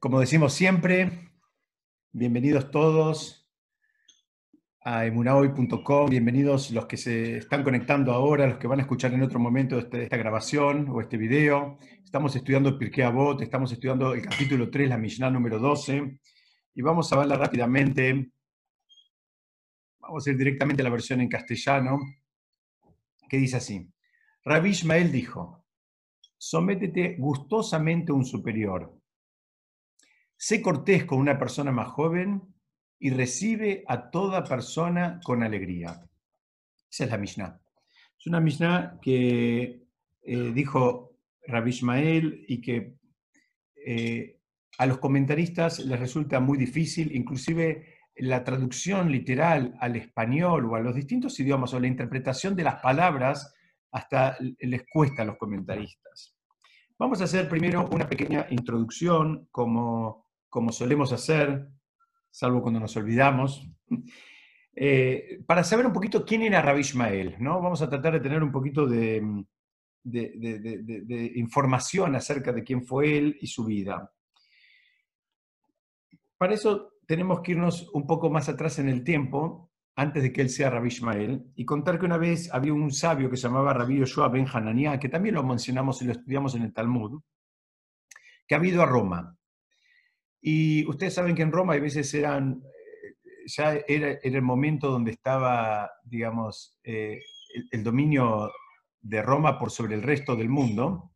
Como decimos siempre, bienvenidos todos a emunahoy.com, bienvenidos los que se están conectando ahora, los que van a escuchar en otro momento este, esta grabación o este video. Estamos estudiando Pirkei Avot, estamos estudiando el capítulo 3, la Mishnah número 12, y vamos a verla rápidamente. Vamos a ir directamente a la versión en castellano, que dice así. Rabbi Ishmael dijo, sométete gustosamente a un superior Sé cortés con una persona más joven y recibe a toda persona con alegría. Esa es la Mishnah. Es una Mishnah que eh, dijo Rabbi Ishmael y que eh, a los comentaristas les resulta muy difícil, inclusive la traducción literal al español o a los distintos idiomas o la interpretación de las palabras hasta les cuesta a los comentaristas. Vamos a hacer primero una pequeña introducción como como solemos hacer, salvo cuando nos olvidamos, eh, para saber un poquito quién era Rabbi Ishmael. ¿no? Vamos a tratar de tener un poquito de, información acerca de quién fue él y su vida. Para eso tenemos que irnos un poco más atrás en el tiempo, antes de que él sea Rabbi Ishmael, y contar que una vez había un sabio que se llamaba Rabbi Yoshua Ben Hananiah, que también lo mencionamos y lo estudiamos en el Talmud, que ha ido a Roma. Y ustedes saben que en Roma a veces eran, eh, ya era, el momento donde estaba, digamos, eh, el, dominio de Roma por sobre el resto del mundo.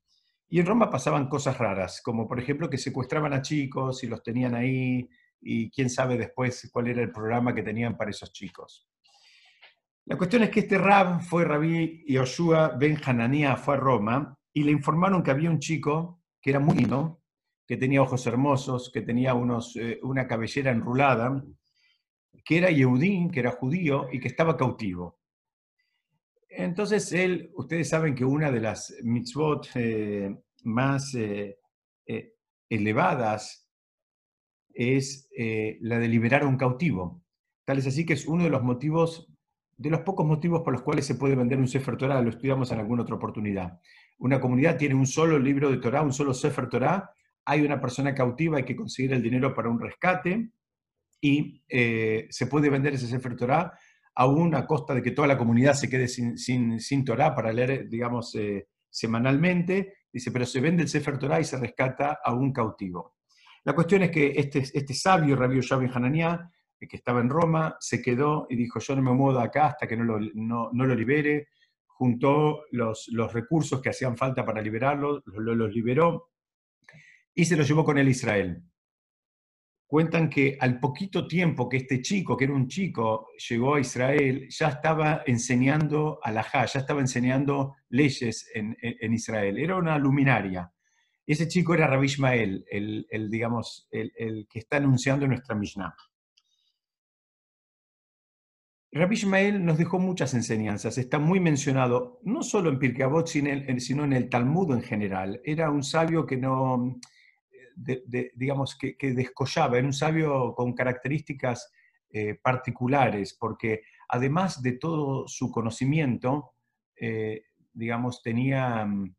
Y en Roma pasaban cosas raras, como por ejemplo que secuestraban a chicos y los tenían ahí, y quién sabe después cuál era el programa que tenían para esos chicos. La cuestión es que este rab fue Rabí Yoshua Ben Hananía, fue a Roma y le informaron que había un chico que era muy lindo, que tenía ojos hermosos, que tenía unos, eh, una cabellera enrulada, que era Yehudín, que era judío y que estaba cautivo. Entonces él, ustedes saben que una de las mitzvot eh, más eh, elevadas es la de liberar a un cautivo. Tal es así que es uno de los motivos, de los pocos motivos por los cuales se puede vender un Sefer Torah, lo estudiamos en alguna otra oportunidad. Una comunidad tiene un solo libro de Torah, un solo Sefer Torah, hay una persona cautiva, hay que conseguir el dinero para un rescate y eh, se puede vender ese Sefer Torah aún a costa de que toda la comunidad se quede sin, Torah para leer, digamos, eh, semanalmente. Dice, pero se vende el Sefer Torah y se rescata a un cautivo. La cuestión es que este, este sabio, Rabbi Yahweh Hananiah, eh, que estaba en Roma, se quedó y dijo, yo no me muevo acá hasta que no lo, libere. Juntó los, los, recursos que hacían falta para liberarlo, los, los liberó y se lo llevó con él a Israel. Cuentan que al poquito tiempo que este chico, que era un chico, llegó a Israel, ya estaba enseñando alajá, ya estaba enseñando leyes en, Israel. Era una luminaria. Ese chico era Rabbi Ishmael, el, digamos, el, que está anunciando nuestra Mishnah. Rabbi Ishmael nos dejó muchas enseñanzas, está muy mencionado, no solo en Pirkei Avot, sino en el Talmud en general. Era un sabio que no, digamos, que, descollaba, era un sabio con características eh, particulares, porque además de todo su conocimiento, eh, digamos, tenía mm,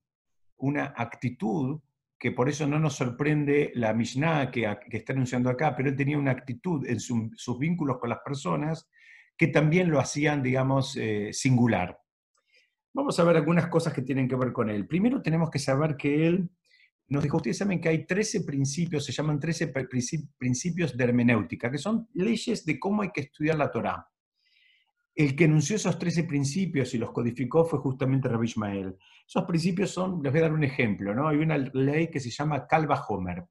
una actitud que por eso no nos sorprende la Mishnah que, está anunciando acá, pero él tenía una actitud en sus vínculos con las personas que también lo hacían, digamos, eh, singular. Vamos a ver algunas cosas que tienen que ver con él. Primero tenemos que saber que él nos dijo, ustedes saben que hay 13 principios, se llaman 13 principios de hermenéutica, que son leyes de cómo hay que estudiar la Torá. El que enunció esos 13 principios y los codificó fue justamente Rabbi Ishmael. Esos principios son, les voy a dar un ejemplo, ¿no? Hay una ley que se llama Calva Homer.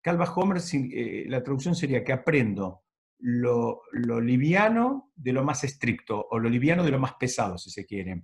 Calva Homer, eh, la traducción sería que aprendo lo, lo liviano de lo más estricto, o lo liviano de lo más pesado, si se quiere.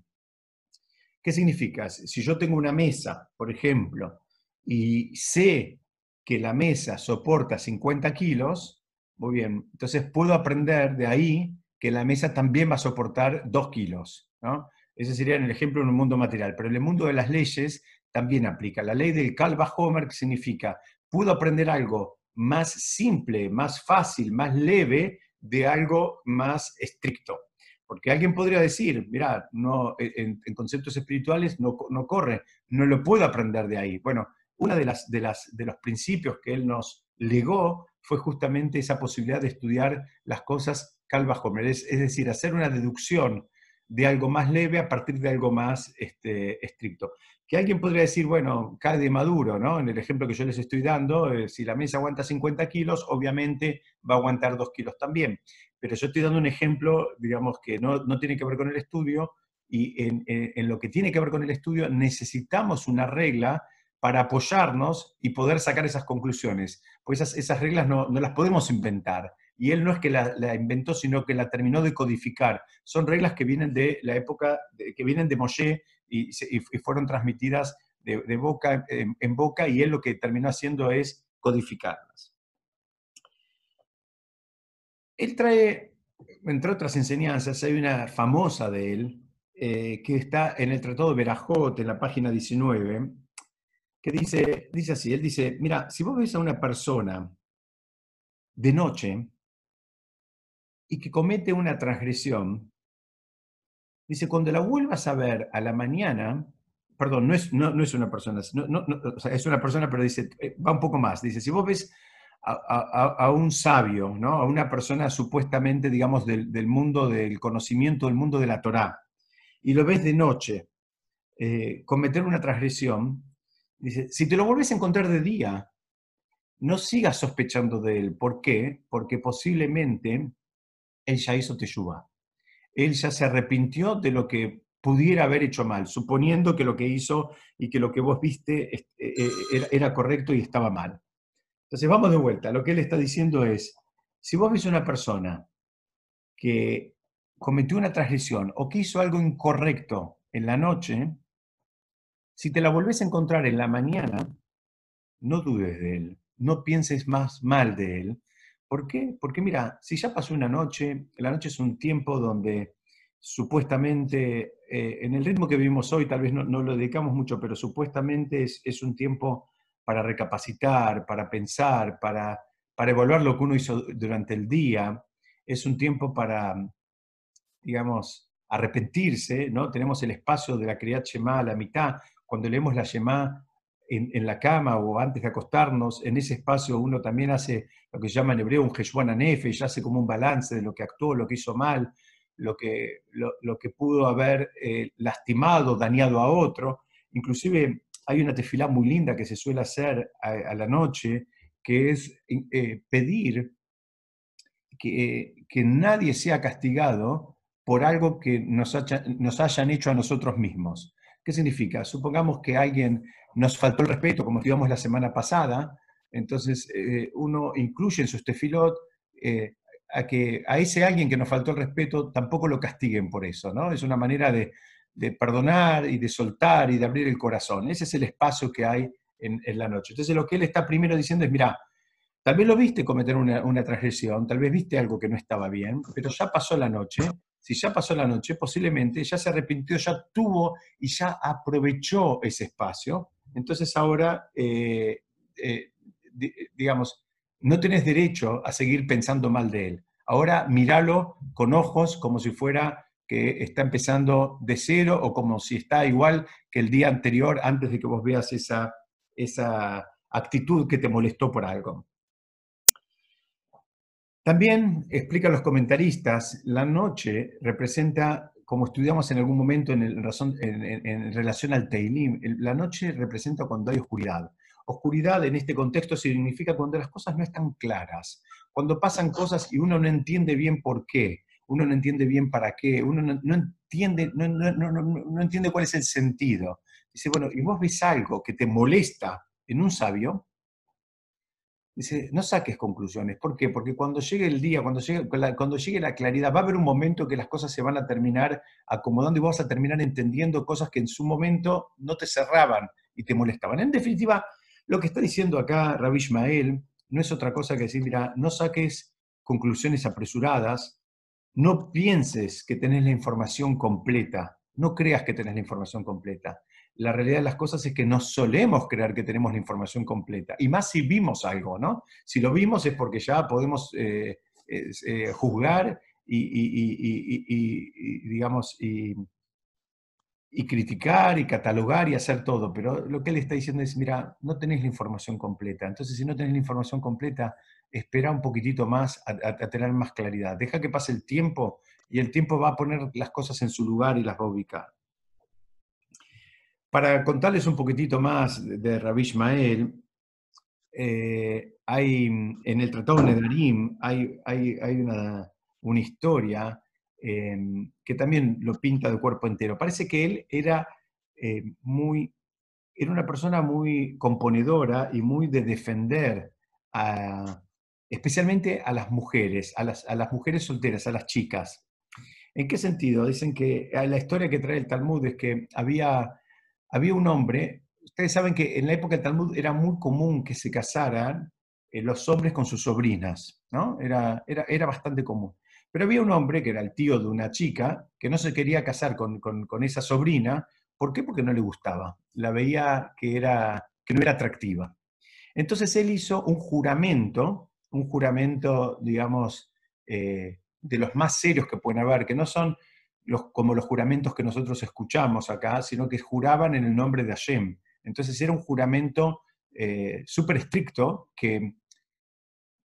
¿Qué significa? Si yo tengo una mesa, por ejemplo, y sé que la mesa soporta 50 kilos, muy bien, entonces puedo aprender de ahí que la mesa también va a soportar 2 kilos. ¿no? Ese sería el ejemplo en un mundo material, pero en el mundo de las leyes también aplica. La ley del Calva-Homer significa, puedo aprender algo más simple, más fácil, más leve de algo más estricto. Porque alguien podría decir, mira, no, en, conceptos espirituales no, no, corre, no lo puedo aprender de ahí. Bueno, uno de, las, de, las, de los principios que él nos, legó fue justamente esa posibilidad de estudiar las cosas calvas como es, es decir, hacer una deducción de algo más leve a partir de algo más este, estricto. Que alguien podría decir, bueno, cae de maduro, ¿no? En el ejemplo que yo les estoy dando, eh, si la mesa aguanta 50 kilos, obviamente va a aguantar 2 kilos también. Pero yo estoy dando un ejemplo, digamos, que no, no tiene que ver con el estudio, y en, lo que tiene que ver con el estudio necesitamos una regla para apoyarnos y poder sacar esas conclusiones. Pues esas, esas reglas no, no, las podemos inventar. Y él no es que la, inventó, sino que la terminó de codificar. Son reglas que vienen de la época, de, que vienen de Moshe y, fueron transmitidas de, boca en, en, boca y él lo que terminó haciendo es codificarlas. Él trae, entre otras enseñanzas, hay una famosa de él, eh, que está en el Tratado de Berajot, en la página 19, que dice, dice así, él dice, mira, si vos ves a una persona de noche y que comete una transgresión, dice, cuando la vuelvas a ver a la mañana, perdón, no es, no, no es una persona, no, no, es una persona, pero dice, eh, va un poco más, dice, si vos ves a, a, a, un sabio, ¿no? a una persona supuestamente, digamos, del, del, mundo del conocimiento, del mundo de la Torá, y lo ves de noche eh, cometer una transgresión, dice, si te lo vuelves a encontrar de día, no sigas sospechando de él. ¿Por qué? Porque posiblemente él ya hizo teshuva. Él ya se arrepintió de lo que pudiera haber hecho mal, suponiendo que lo que hizo y que lo que vos viste eh, eh, era correcto y estaba mal. Entonces vamos de vuelta. Lo que él está diciendo es, si vos ves una persona que cometió una transgresión o que hizo algo incorrecto en la noche, si te la volvés a encontrar en la mañana, no dudes de él, no pienses más mal de él. ¿Por qué? Porque mira, si ya pasó una noche, la noche es un tiempo donde supuestamente, eh, en el ritmo que vivimos hoy, tal vez no, lo dedicamos mucho, pero supuestamente es, es, un tiempo para recapacitar, para pensar, para, para evaluar lo que uno hizo durante el día, es un tiempo para, digamos, arrepentirse, ¿no? Tenemos el espacio de la Kriyat Shema a la mitad, cuando leemos la Shema en, la cama o antes de acostarnos, en ese espacio uno también hace lo que se llama en hebreo un Heshwan Anefe, y hace como un balance de lo que actuó, lo que hizo mal, lo que, lo, que pudo haber eh, lastimado, dañado a otro. Inclusive hay una tefilá muy linda que se suele hacer a, la noche, que es eh, pedir que, que nadie sea castigado por algo que nos, nos hayan hecho a nosotros mismos. ¿Qué significa? Supongamos que alguien nos faltó el respeto, como estudiamos la semana pasada, entonces eh, uno incluye en su estefilot eh, a que a ese alguien que nos faltó el respeto tampoco lo castiguen por eso, ¿no? Es una manera de, perdonar y de soltar y de abrir el corazón. Ese es el espacio que hay en, en, la noche. Entonces lo que él está primero diciendo es, mira, tal vez lo viste cometer una transgresión, tal vez viste algo que no estaba bien, pero ya pasó la noche si ya pasó la noche, posiblemente ya se arrepintió, ya tuvo y ya aprovechó ese espacio. Entonces ahora, eh, eh, digamos, no tenés derecho a seguir pensando mal de él. Ahora míralo con ojos como si fuera que está empezando de cero o como si está igual que el día anterior antes de que vos veas esa, esa actitud que te molestó por algo. También explican los comentaristas, la noche representa, como estudiamos en algún momento en, el, en, en, en relación al Teilim, la noche representa cuando hay oscuridad. Oscuridad en este contexto significa cuando las cosas no están claras, cuando pasan cosas y uno no entiende bien por qué, uno no entiende bien para qué, uno no, entiende, no, entiende cuál es el sentido. Dice, bueno, y vos ves algo que te molesta en un sabio, Dice, no saques conclusiones. ¿Por qué? Porque cuando llegue el día, cuando llegue, cuando llegue la claridad, va a haber un momento que las cosas se van a terminar acomodando y vas a terminar entendiendo cosas que en su momento no te cerraban y te molestaban. En definitiva, lo que está diciendo acá Rabbi Ishmael no es otra cosa que decir, mira, no saques conclusiones apresuradas, no pienses que tenés la información completa, no creas que tenés la información completa la realidad de las cosas es que no solemos creer que tenemos la información completa. Y más si vimos algo, ¿no? Si lo vimos es porque ya podemos eh, eh, juzgar y, digamos, y, criticar y catalogar y hacer todo, pero lo que él está diciendo es, mira, no tenés la información completa. Entonces, si no tenés la información completa, espera un poquitito más a, tener más claridad. Deja que pase el tiempo y el tiempo va a poner las cosas en su lugar y las va a ubicar. Para contarles un poquitito más de Rabbi Ishmael, eh, hay, en el Tratado de Nedarim hay, una, historia em, que también lo pinta de cuerpo entero. Parece que él era eh, muy, era una persona muy componedora y muy de defender especialmente a las mujeres, a las, mujeres solteras, a las chicas. ¿En qué sentido? Dicen que la historia que trae el Talmud es que había, había un hombre, ustedes saben que en la época del Talmud era muy común que se casaran eh, los hombres con sus sobrinas, ¿no? Era, era, era, bastante común. Pero había un hombre que era el tío de una chica que no se quería casar con, con, esa sobrina. ¿Por qué? Porque no le gustaba. La veía que, era, que no era atractiva. Entonces él hizo un juramento un juramento, digamos, eh, de los más serios que pueden haber, que no son los, como los juramentos que nosotros escuchamos acá, sino que juraban en el nombre de Hashem. Entonces era un juramento eh, súper estricto que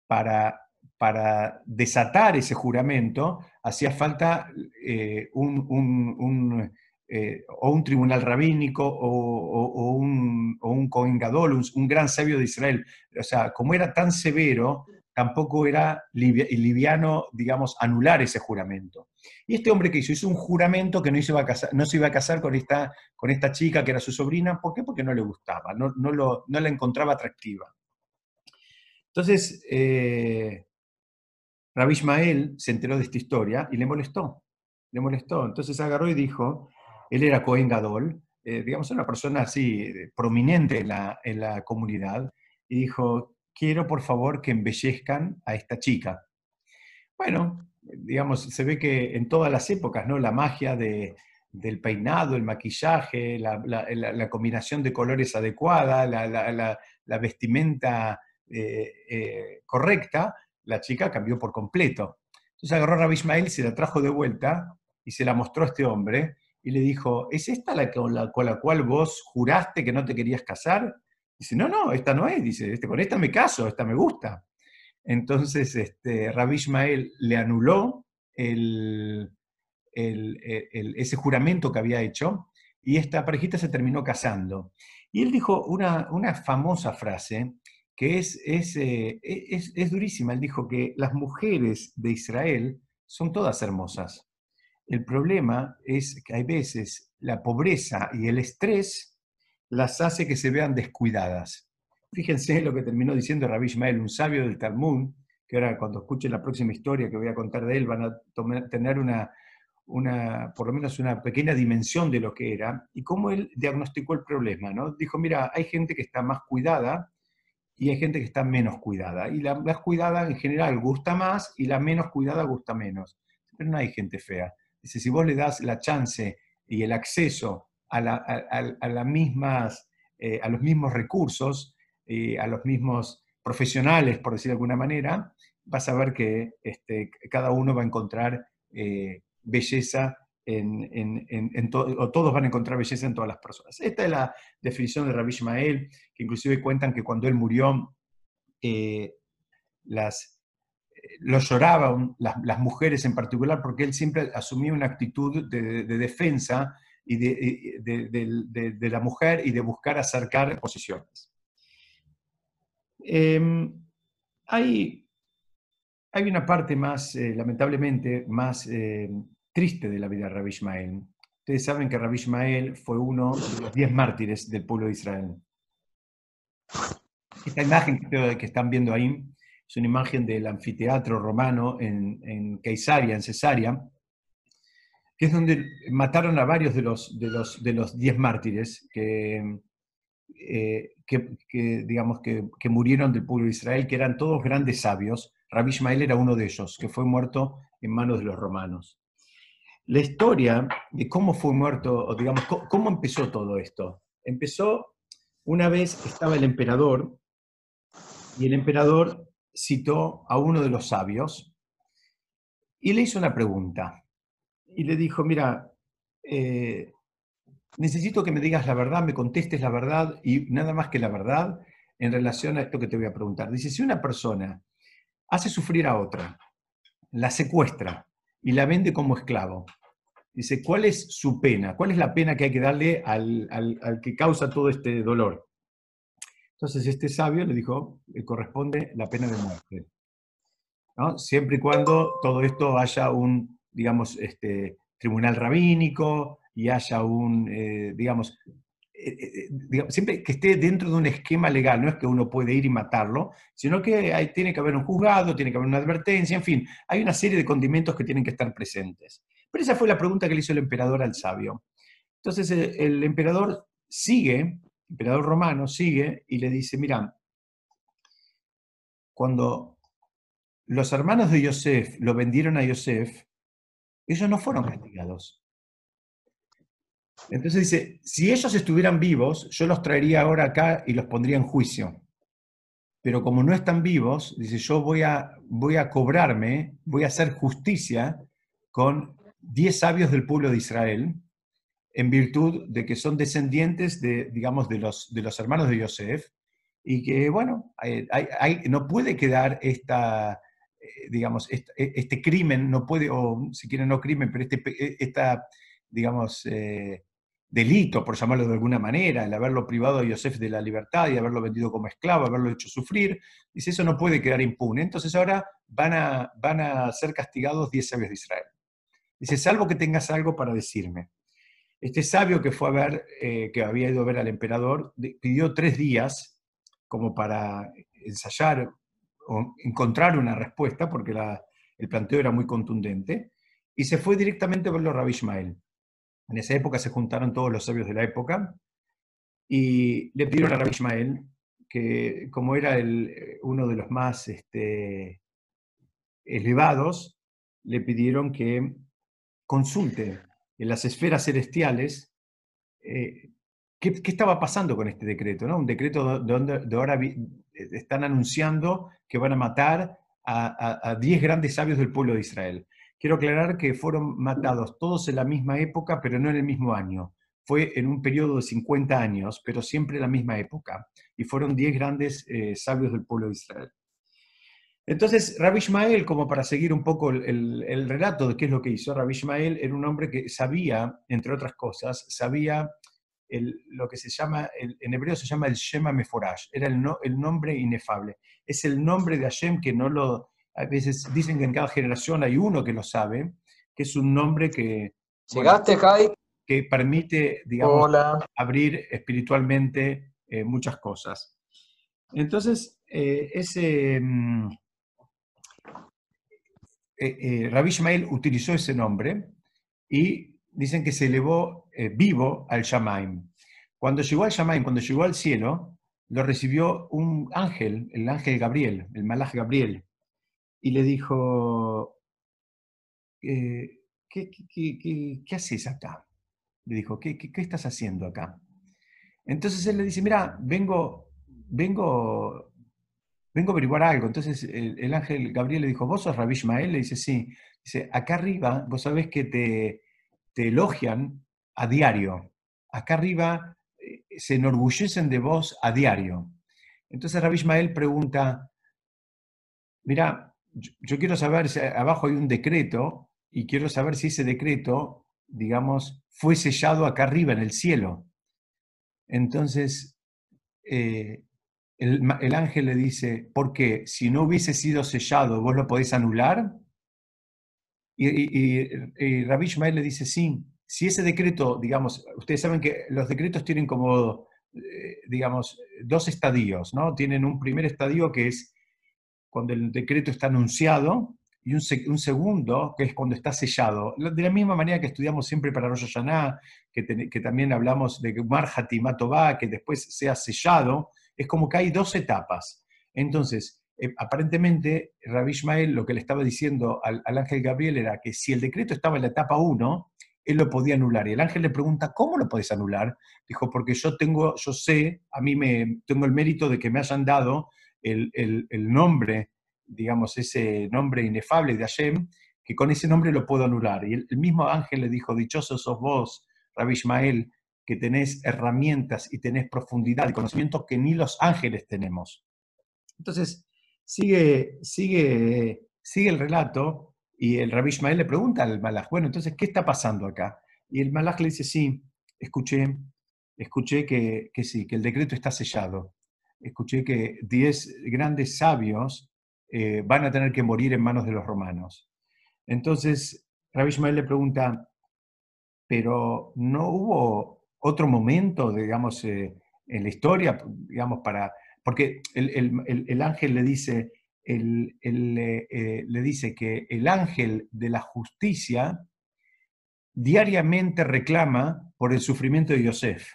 para, para desatar ese juramento hacía falta eh, un, eh, o un tribunal rabínico o, un, o un un, gran sabio de Israel. O sea, como era tan severo, tampoco era liviano, digamos, anular ese juramento. Y este hombre que hizo, hizo un juramento que no, se iba a casar, no se iba a casar con esta, con esta chica que era su sobrina. ¿Por qué? Porque no le gustaba, no, no, lo, no la encontraba atractiva. Entonces, eh, Rabbi Ismael se enteró de esta historia y le molestó. Le molestó. Entonces agarró y dijo, él era Cohen Gadol, eh, digamos, una persona así prominente en la, en la comunidad, y dijo, quiero por favor que embellezcan a esta chica. Bueno, digamos, se ve que en todas las épocas, ¿no? La magia de, del peinado, el maquillaje, la, combinación de colores adecuada, la, vestimenta eh, eh, correcta, la chica cambió por completo. Entonces agarró a Rabbi Ismael, se la trajo de vuelta y se la mostró a este hombre y le dijo, ¿es esta la la, con la cual vos juraste que no te querías casar? Dice, no, no, esta no es, dice, este, con esta me caso, esta me gusta. Entonces, este, Rabbi Ismael le anuló el, ese juramento que había hecho y esta parejita se terminó casando. Y él dijo una, una famosa frase que es, es, eh, es, es durísima. Él dijo que las mujeres de Israel son todas hermosas. El problema es que hay veces la pobreza y el estrés las hace que se vean descuidadas. Fíjense lo que terminó diciendo Rabbi Ishmael, un sabio del Talmud, que ahora cuando escuchen la próxima historia que voy a contar de él van a tener una, una, por lo menos una pequeña dimensión de lo que era y cómo él diagnosticó el problema. ¿no? Dijo, mira, hay gente que está más cuidada y hay gente que está menos cuidada. Y la más cuidada en general gusta más y la menos cuidada gusta menos. Pero no hay gente fea. Dice, si vos le das la chance y el acceso a, mismas, eh, a los mismos recursos, a los mismos profesionales, por decir de alguna manera, vas a ver que este, cada uno va a encontrar eh, belleza en, o todos van a encontrar belleza en todas las personas. Esta es la definición de Rabbi Ishmael, que inclusive cuentan que cuando él murió, eh, las, lo lloraban las, mujeres en particular porque él siempre asumía una actitud de, defensa y de, la mujer y de buscar acercar posiciones. Em, hay, hay, una parte más, eh, lamentablemente, más eh, triste de la vida de Rabbi Ishmael. Ustedes saben que Rabbi Ishmael fue uno de los diez mártires del pueblo de Israel. Esta imagen que están viendo ahí es una imagen del anfiteatro romano en, en Caesarea, en Cesarea, que es donde mataron a varios de los, de los, de los diez mártires que, eh, que, digamos, que, que, murieron del pueblo de Israel, que eran todos grandes sabios. Rabbi Ismael era uno de ellos, que fue muerto en manos de los romanos. La historia de cómo fue muerto, o digamos, cómo empezó todo esto. Empezó una vez estaba el emperador, y el emperador citó a uno de los sabios y le hizo una pregunta. Y le dijo, mira, eh, necesito que me digas la verdad, me contestes la verdad y nada más que la verdad en relación a esto que te voy a preguntar. Dice, si una persona hace sufrir a otra, la secuestra y la vende como esclavo, dice, ¿cuál es su pena? ¿Cuál es la pena que hay que darle al, que causa todo este dolor? Entonces este sabio le dijo, le corresponde la pena de muerte. Siempre y cuando todo esto haya un, digamos, este, tribunal rabínico y haya un, eh, digamos, eh, eh, siempre que esté dentro de un esquema legal, no es que uno puede ir y matarlo, sino que hay, tiene que haber un juzgado, tiene que haber una advertencia, en fin, hay una serie de condimentos que tienen que estar presentes. Pero esa fue la pregunta que le hizo el emperador al sabio. Entonces el, emperador sigue, el emperador romano sigue y le dice, mira, cuando los hermanos de Yosef lo vendieron a Yosef, ellos no fueron castigados. Entonces dice, si ellos estuvieran vivos, yo los traería ahora acá y los pondría en juicio. Pero como no están vivos, dice, yo voy a, voy a cobrarme, voy a hacer justicia con diez sabios del pueblo de Israel, en virtud de que son descendientes de, digamos, de los, de los hermanos de Yosef, y que, bueno, no puede quedar esta, digamos, este, este, crimen, no puede, o si quieren no crimen, pero este, e, esta, digamos, eh, delito, por llamarlo de alguna manera, el haberlo privado a Yosef de la libertad y haberlo vendido como esclavo, haberlo hecho sufrir, dice, eso no puede quedar impune. Entonces ahora van a, van a ser castigados diez sabios de Israel. Dice, salvo que tengas algo para decirme. Este sabio que fue a ver, eh, que había ido a ver al emperador, pidió tres días como para ensayar encontrar una respuesta, porque el planteo era muy contundente, y se fue directamente a verlo a Rabbi Ishmael. En esa época se juntaron todos los sabios de la época y le pidieron a Rabbi Ishmael que, como era uno de los más este, elevados, le pidieron que consulte en las esferas celestiales eh, ¿qué, estaba pasando con este decreto. ¿no? Un decreto donde, de ahora están anunciando que van a matar a 10 grandes sabios del pueblo de Israel. Quiero aclarar que fueron matados todos en la misma época, pero no en el mismo año. Fue en un periodo de 50 años, pero siempre en la misma época. Y fueron 10 grandes eh, sabios del pueblo de Israel. Entonces, Rabbi Ishmael, como para seguir un poco el, relato de qué es lo que hizo, Rabbi Ishmael era un hombre que sabía, entre otras cosas, sabía lo que se llama, en hebreo se llama el Shema Meforash, era el, el nombre inefable. Es el nombre de Hashem que no lo, a veces dicen que en cada generación hay uno que lo sabe, que es un nombre que... ¿Llegaste, Que permite, digamos, abrir espiritualmente eh, muchas cosas. Entonces, eh, ese... Mm, eh, Rabbi Ishmael utilizó ese nombre y dicen que se elevó vivo al Shamaim. Cuando llegó al Shamaim, cuando llegó al cielo, lo recibió un ángel, el ángel Gabriel, el malaj Gabriel, y le dijo, eh, ¿qué, qué, haces acá? Le dijo, ¿qué, estás haciendo acá? Entonces él le dice, mira, vengo, vengo, vengo a averiguar algo. Entonces el, ángel Gabriel le dijo, ¿vos sos Rabbi Ishmael? Le dice, sí. Dice, acá arriba, vos sabés que te, te elogian a diario. Acá arriba eh, se enorgullecen de vos a diario. Entonces Rabbi Ishmael pregunta, mira, yo quiero saber si abajo hay un decreto y quiero saber si ese decreto, digamos, fue sellado acá arriba en el cielo. Entonces, eh, el, ángel le dice, ¿por qué? Si no hubiese sido sellado, ¿vos lo podés anular? Y, y, Rabbi Ishmael le dice, sí, si ese decreto, digamos, ustedes saben que los decretos tienen como, eh, digamos, dos estadios, ¿no? Tienen un primer estadio que es cuando el decreto está anunciado, y un, segundo, que es cuando está sellado. De la misma manera que estudiamos siempre para Rosh Hashanah, que, también hablamos de Marjati Matová, que después sea sellado, es como que hay dos etapas. Entonces, eh, aparentemente, Rabbi Ishmael lo que le estaba diciendo al, ángel Gabriel era que si el decreto estaba en la etapa 1, él lo podía anular. Y el ángel le pregunta, ¿cómo lo puedes anular? Dijo, porque yo tengo, yo sé, a mí me tengo el mérito de que me hayan dado el, nombre, digamos, ese nombre inefable de Hashem, que con ese nombre lo puedo anular. Y el, mismo ángel le dijo, dichoso sos vos, Rabbi Ismael, que tenés herramientas y tenés profundidad y conocimiento que ni los ángeles tenemos. Entonces, sigue, sigue, sigue el relato y el rabbi Ishmael le pregunta al malach, bueno, entonces, ¿qué está pasando acá? Y el malach le dice, sí, escuché, escuché que, que sí, que el decreto está sellado. Escuché que diez grandes sabios eh, van a tener que morir en manos de los romanos. Entonces, Rabbi Ishmael le pregunta, pero ¿no hubo otro momento, digamos, eh, en la historia, digamos, para... Porque el, ángel le dice, el, eh, le dice que el ángel de la justicia diariamente reclama por el sufrimiento de Yosef.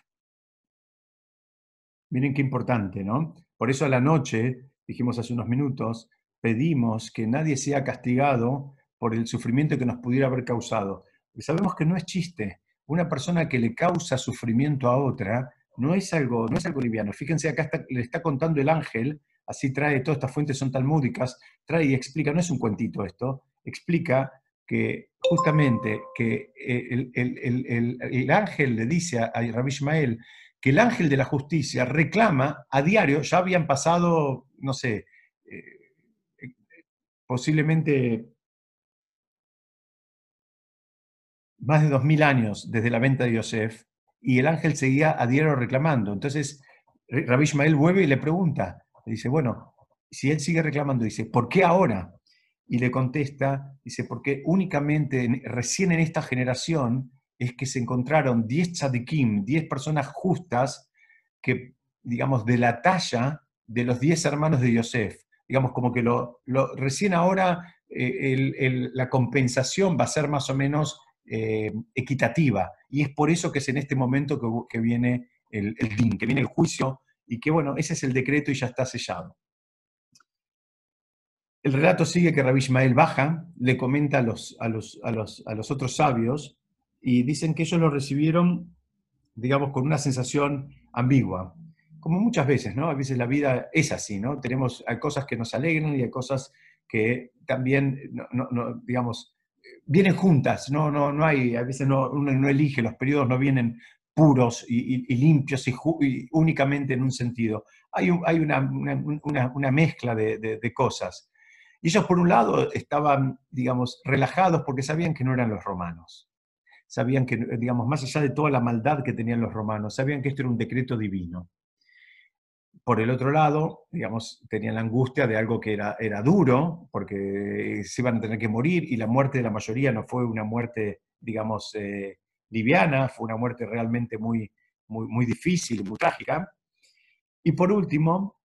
Miren qué importante, ¿no? Por eso a la noche, dijimos hace unos minutos, pedimos que nadie sea castigado por el sufrimiento que nos pudiera haber causado. Y sabemos que no es chiste. Una persona que le causa sufrimiento a otra no es algo, no es algo liviano. Fíjense, acá le está contando el ángel, así trae, todas estas fuentes son talmúdicas, trae y explica, no es un cuentito esto, explica que justamente que el, el, ángel le dice a, Rabbi Ishmael que el ángel de la justicia reclama a diario, ya habían pasado, no sé, eh, posiblemente más de dos mil años desde la venta de Yosef, y el ángel seguía a diario reclamando. Entonces, Rabbi Ishmael vuelve y le pregunta, le dice, bueno, si él sigue reclamando, dice, ¿por qué ahora? Y le contesta, dice, porque únicamente recién en esta generación es que se encontraron 10 tzadikim, 10 personas justas que, digamos, de la talla de los 10 hermanos de Yosef digamos, como que lo, recién ahora eh, la compensación va a ser más o menos eh, equitativa. Y es por eso que es en este momento que, viene el, el que viene el juicio, y que bueno, ese es el decreto y ya está sellado. El relato sigue que Rabbi Ismael baja, le comenta a los, a los, a los, a los otros sabios, y dicen que ellos lo recibieron, digamos, con una sensación ambigua como muchas veces, ¿no? A veces la vida es así, ¿no? Tenemos, hay cosas que nos alegran y hay cosas que también, no, digamos, vienen juntas, no, no, no hay, a veces no, uno no elige, los periodos no vienen puros y, limpios y, únicamente en un sentido. Hay, hay una, una, mezcla de, de, cosas. Ellos, por un lado, estaban, digamos, relajados porque sabían que no eran los romanos. Sabían que, digamos, más allá de toda la maldad que tenían los romanos, sabían que esto era un decreto divino por el otro lado, digamos, tenían la angustia de algo que era, era duro, porque se iban a tener que morir y la muerte de la mayoría no fue una muerte, digamos, eh, liviana, fue una muerte realmente muy, muy, muy difícil, muy trágica. Y por último,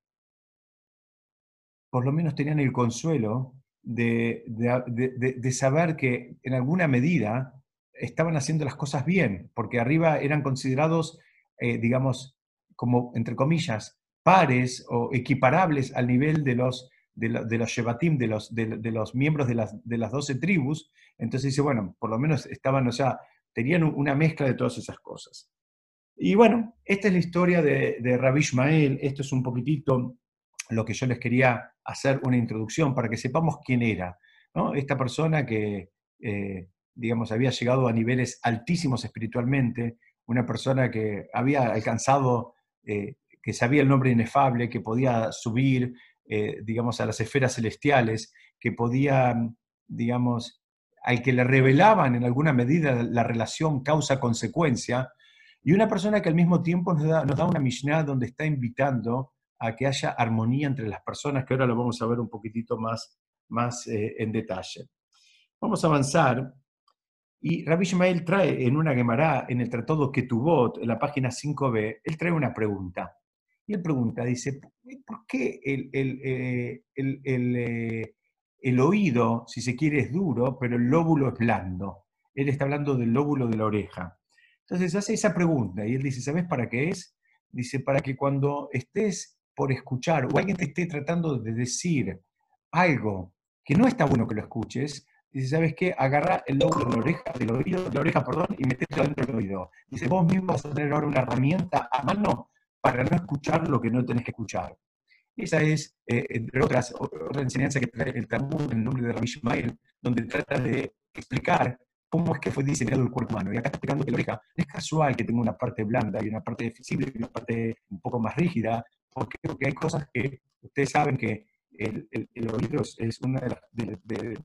por lo menos tenían el consuelo de, de, saber que en alguna medida estaban haciendo las cosas bien, porque arriba eran considerados, eh, digamos, como, entre comillas, pares o equiparables al nivel de los, de, los Shevatim, de los, de, los miembros de las, de las 12 tribus. Entonces dice, bueno, por lo menos estaban, o sea, tenían una mezcla de todas esas cosas. Y bueno, esta es la historia de, de Rabbi Ishmael. Esto es un poquitito lo que yo les quería hacer una introducción para que sepamos quién era. Esta persona que, eh, digamos, había llegado a niveles altísimos espiritualmente, una persona que había alcanzado eh, que sabía el nombre inefable, que podía subir, eh, digamos, a las esferas celestiales, que podía, digamos, al que le revelaban en alguna medida la relación causa-consecuencia, y una persona que al mismo tiempo nos da, una Mishnah donde está invitando a que haya armonía entre las personas, que ahora lo vamos a ver un poquitito más, más eh, en detalle. Vamos a avanzar. Y Rabbi Ishmael trae en una Gemara, en el Tratado Ketubot, en la página 5b, él trae una pregunta. Y él pregunta, dice, ¿por qué el, eh, eh, el, oído, si se quiere, es duro, pero el lóbulo es blando? Él está hablando del lóbulo de la oreja. Entonces hace esa pregunta y él dice, ¿sabes para qué es? Dice, para que cuando estés por escuchar o alguien te esté tratando de decir algo que no está bueno que lo escuches, dice, ¿sabes qué? Agarra el lóbulo de la oreja, del oído, de la oreja, perdón, y metete dentro del oído. Dice, vos mismo vas a tener ahora una herramienta a mano para no escuchar lo que no tenés que escuchar. Esa es, eh, entre otras, otra enseñanza que trae el Talmud en el nombre de Rabbi Ishmael, donde trata de explicar cómo es que fue diseñado el cuerpo humano. Y acá está explicando que la oreja es casual que tenga una parte blanda y una parte flexible y una parte un poco más rígida, porque creo que hay cosas que ustedes saben que el, oído es, una de,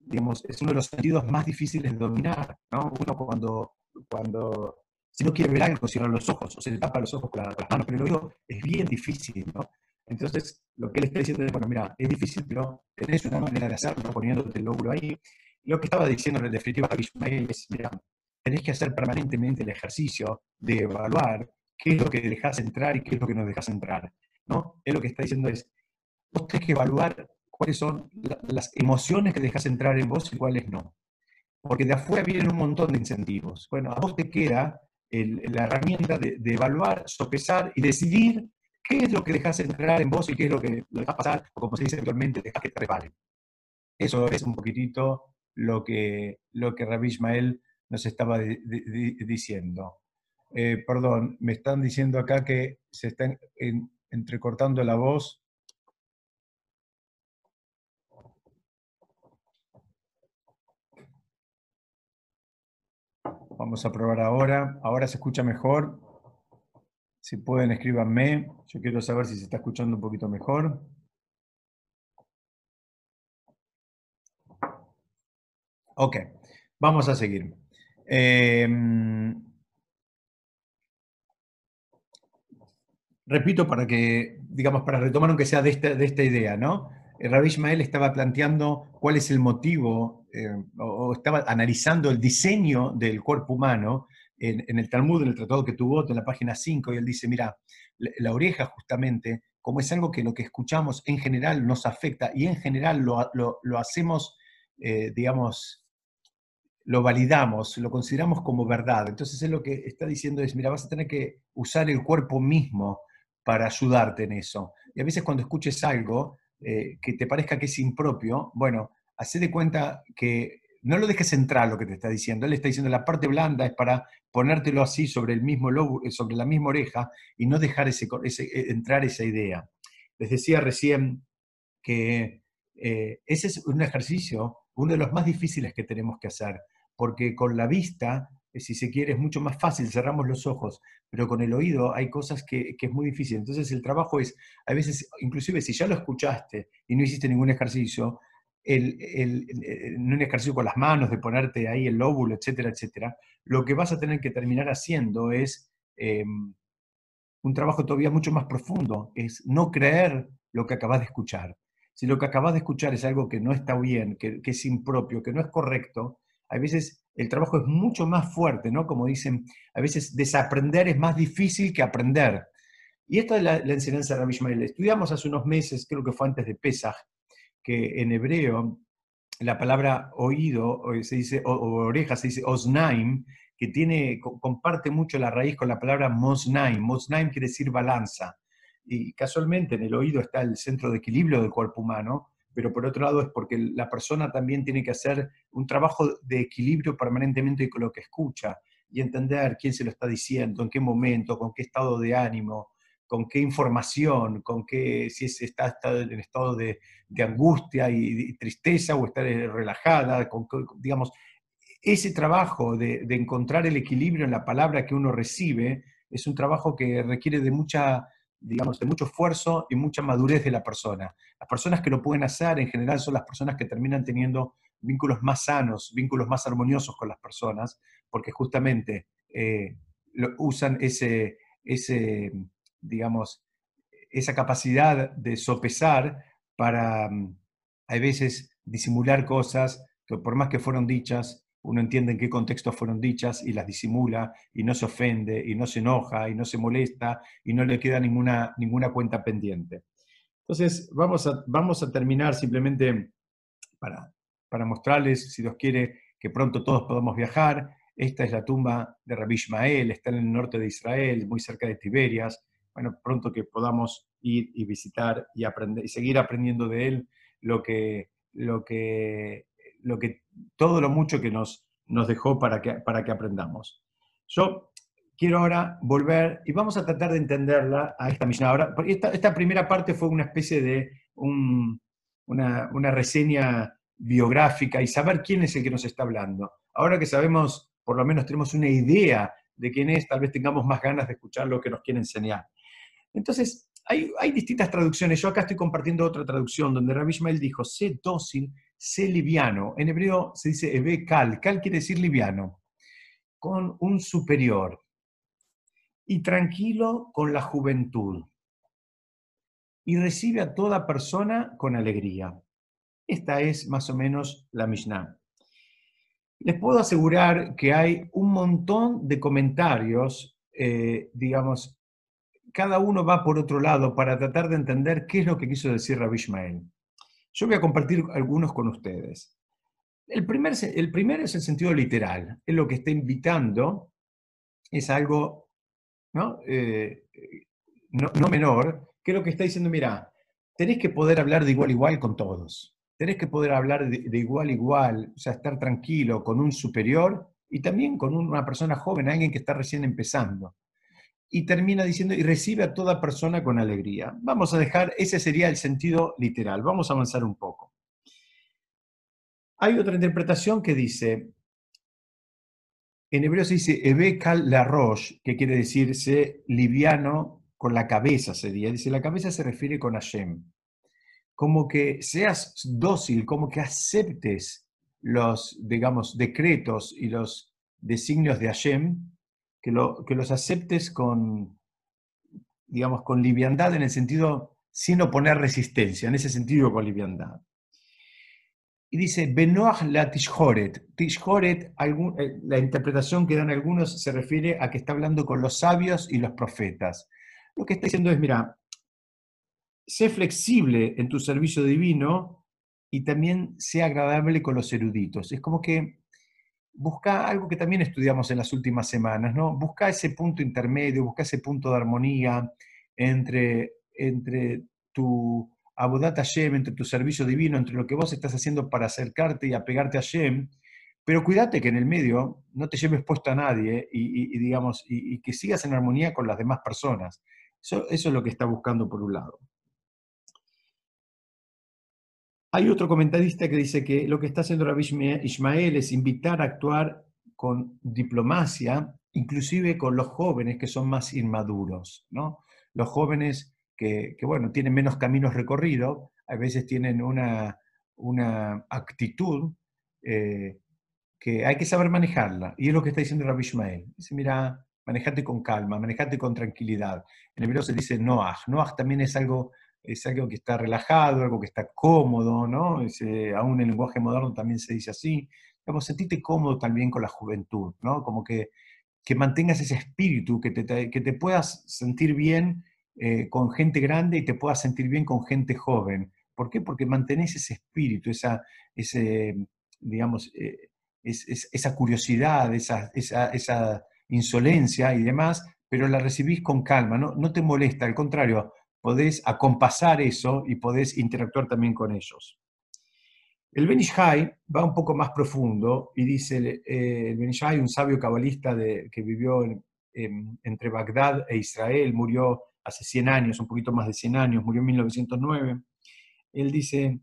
digamos, es uno de los sentidos más difíciles de dominar. ¿no? Uno cuando, cuando, si no quiere ver algo, cierra los ojos o se le tapa los ojos con, las manos, pero el oído es bien difícil. ¿no? Entonces, lo que él está diciendo es, bueno, mira, es difícil, pero tenés una manera de hacerlo poniéndote el lóbulo ahí. Lo que estaba diciendo en definitiva Ismael es, mira, tenés que hacer permanentemente el ejercicio de evaluar qué es lo que dejas entrar y qué es lo que no dejas entrar. ¿no? Él lo que está diciendo es, vos tenés que evaluar cuáles son las emociones que dejas entrar en vos y cuáles no. Porque de afuera vienen un montón de incentivos. Bueno, a vos te queda la herramienta de, evaluar, sopesar y decidir qué es lo que dejas entrar en vos y qué es lo que lo dejas pasar, o como se dice habitualmente, dejas que te reparen. Eso es un poquitito lo que, lo que Rabbi Ismael nos estaba diciendo. Eh, perdón, me están diciendo acá que se está entrecortando la voz. Vamos a probar ahora. Ahora se escucha mejor. Si pueden, escríbanme. Yo quiero saber si se está escuchando un poquito mejor. Ok, vamos a seguir. Em, repito para que, digamos, para retomar aunque sea de esta, de esta idea, ¿no? Eh, Rabbi Ismael estaba planteando cuál es el motivo, eh, o, estaba analizando el diseño del cuerpo humano en, el Talmud, en el Tratado que tuvo en la página 5, y él dice, mira, la, oreja justamente, como es algo que lo que escuchamos en general nos afecta, y en general lo, lo, hacemos, eh, digamos, lo validamos, lo consideramos como verdad. Entonces es lo que está diciendo es, mira, vas a tener que usar el cuerpo mismo para ayudarte en eso. Y a veces cuando escuches algo eh, que te parezca que es impropio, bueno, haz de cuenta que no lo dejes entrar lo que te está diciendo. Él está diciendo la parte blanda es para ponértelo así sobre el mismo lobo, eh, sobre la misma oreja y no dejar ese, eh, entrar esa idea. Les decía recién que ese es un ejercicio, uno de los más difíciles que tenemos que hacer porque con la vista, eh, si se quiere, es mucho más fácil, cerramos los ojos, pero con el oído hay cosas que, es muy difícil. Entonces el trabajo es, a veces, inclusive si ya lo escuchaste y no hiciste ningún ejercicio, el, el, un ejercicio con las manos, de ponerte ahí el lóbulo, etcétera, etcétera, lo que vas a tener que terminar haciendo es em, un trabajo todavía mucho más profundo, es no creer lo que acabas de escuchar. Si lo que acabas de escuchar es algo que no está bien, que, es impropio, que no es correcto, a veces el trabajo es mucho más fuerte, ¿no? Como dicen, a veces desaprender es más difícil que aprender. Y esta es la, enseñanza de Rabbi Ishmael. Estudiamos hace unos meses, creo que fue antes de Pesach, que en hebreo la palabra oído se dice, o, oreja se dice osnaim, que tiene, comparte mucho la raíz con la palabra mosnaim. Mosnaim quiere decir balanza. Y casualmente en el oído está el centro de equilibrio del cuerpo humano, pero por otro lado es porque la persona también tiene que hacer un trabajo de equilibrio permanentemente con lo que escucha y entender quién se lo está diciendo, en qué momento, con qué estado de ánimo, con qué información, con qué, si está, en estado de, angustia y, tristeza o está relajada, con, digamos, ese trabajo de, encontrar el equilibrio en la palabra que uno recibe es un trabajo que requiere de mucha digamos, de mucho esfuerzo y mucha madurez de la persona. Las personas que lo pueden hacer en general son las personas que terminan teniendo vínculos más sanos, vínculos más armoniosos con las personas, porque justamente eh, usan ese, ese, digamos, esa capacidad de sopesar para mm, a veces disimular cosas que por más que fueron dichas, uno entiende en qué contexto fueron dichas y las disimula y no se ofende y no se enoja y no se molesta y no le queda ninguna, ninguna cuenta pendiente. Entonces, vamos a, vamos a terminar simplemente para, para mostrarles, si Dios quiere, que pronto todos podamos viajar. Esta es la tumba de Rabbi Ishmael, está en el norte de Israel, muy cerca de Tiberias. Bueno, pronto que podamos ir y visitar y, aprender, y seguir aprendiendo de él lo que, lo que lo que, todo lo mucho que nos, nos dejó para que, para que aprendamos. Yo quiero ahora volver y vamos a tratar de entenderla a esta misión. Ahora, esta, esta primera parte fue una especie de una, una, reseña biográfica y saber quién es el que nos está hablando. Ahora que sabemos, por lo menos tenemos una idea de quién es, tal vez tengamos más ganas de escuchar lo que nos quiere enseñar. Entonces, hay, distintas traducciones. Yo acá estoy compartiendo otra traducción donde Rabbi Ishmael dijo, sé dócil, sé liviano. En hebreo se dice ebe kal. Kal quiere decir liviano, con un superior. Y tranquilo con la juventud. Y recibe a toda persona con alegría. Esta es más o menos la Mishnah. Les puedo asegurar que hay un montón de comentarios, eh, digamos, cada uno va por otro lado para tratar de entender qué es lo que quiso decir Rabbi Ishmael. Yo voy a compartir algunos con ustedes. El el primero es el sentido literal, es lo que está invitando, es algo ¿no? Eh, no, no menor, que lo que está diciendo, mira, tenés que poder hablar de igual a igual con todos, tenés que poder hablar de, de igual a igual, o sea, estar tranquilo con un superior y también con una persona joven, alguien que está recién empezando y termina diciendo, y recibe a toda persona con alegría. Vamos a dejar, ese sería el sentido literal. Vamos a avanzar un poco. Hay otra interpretación que dice, en hebreo se dice Ebekal la roche, que quiere decirse liviano con la cabeza, sería. Dice, la cabeza se refiere con Hashem. Como que seas dócil, como que aceptes los, digamos, decretos y los designios de Hashem, que, los aceptes con, digamos, con liviandad en el sentido, sin oponer resistencia, en ese sentido con liviandad. Y dice, Benoach la Tishhoret. Tishhoret, eh, la interpretación que dan algunos se refiere a que está hablando con los sabios y los profetas. Lo que está diciendo es, mira, sé flexible en tu servicio divino y también sé agradable con los eruditos. Es como que busca algo que también estudiamos en las últimas semanas, ¿no? Busca ese punto intermedio, busca ese punto de armonía entre, entre tu Abodat Hashem, entre tu servicio divino, entre lo que vos estás haciendo para acercarte y apegarte a Hashem, pero cuídate que en el medio no te lleves puesto a nadie y, digamos, y, que sigas en armonía con las demás personas. eso es lo que está buscando por un lado. Hay otro comentarista que dice que lo que está haciendo Rabbi Ismael es invitar a actuar con diplomacia, inclusive con los jóvenes que son más inmaduros, ¿no? Los jóvenes que, bueno, tienen menos caminos recorridos, a veces tienen una, una actitud eh, que hay que saber manejarla. Y es lo que está diciendo Rabbi Ismael. Dice, mira, manejate con calma, manejate con tranquilidad. En el hebreo se dice Noach. Noach también es algo es algo que está relajado, algo que está cómodo, ¿no? aún en el lenguaje moderno también se dice así. Digamos, sentite cómodo también con la juventud, ¿no? Como que, que mantengas ese espíritu, que te, que te puedas sentir bien eh, con gente grande y te puedas sentir bien con gente joven. ¿Por qué? Porque mantenés ese espíritu, esa, ese, digamos, eh, esa curiosidad, esa, esa, esa, insolencia y demás, pero la recibís con calma, no, no te molesta, al contrario, podés acompasar eso y podés interactuar también con ellos. El Benishai va un poco más profundo y dice, eh, el Benishai, un sabio cabalista que vivió entre Bagdad e Israel, murió hace 100 años, un poquito más de 100 años, murió en 1909, él dice,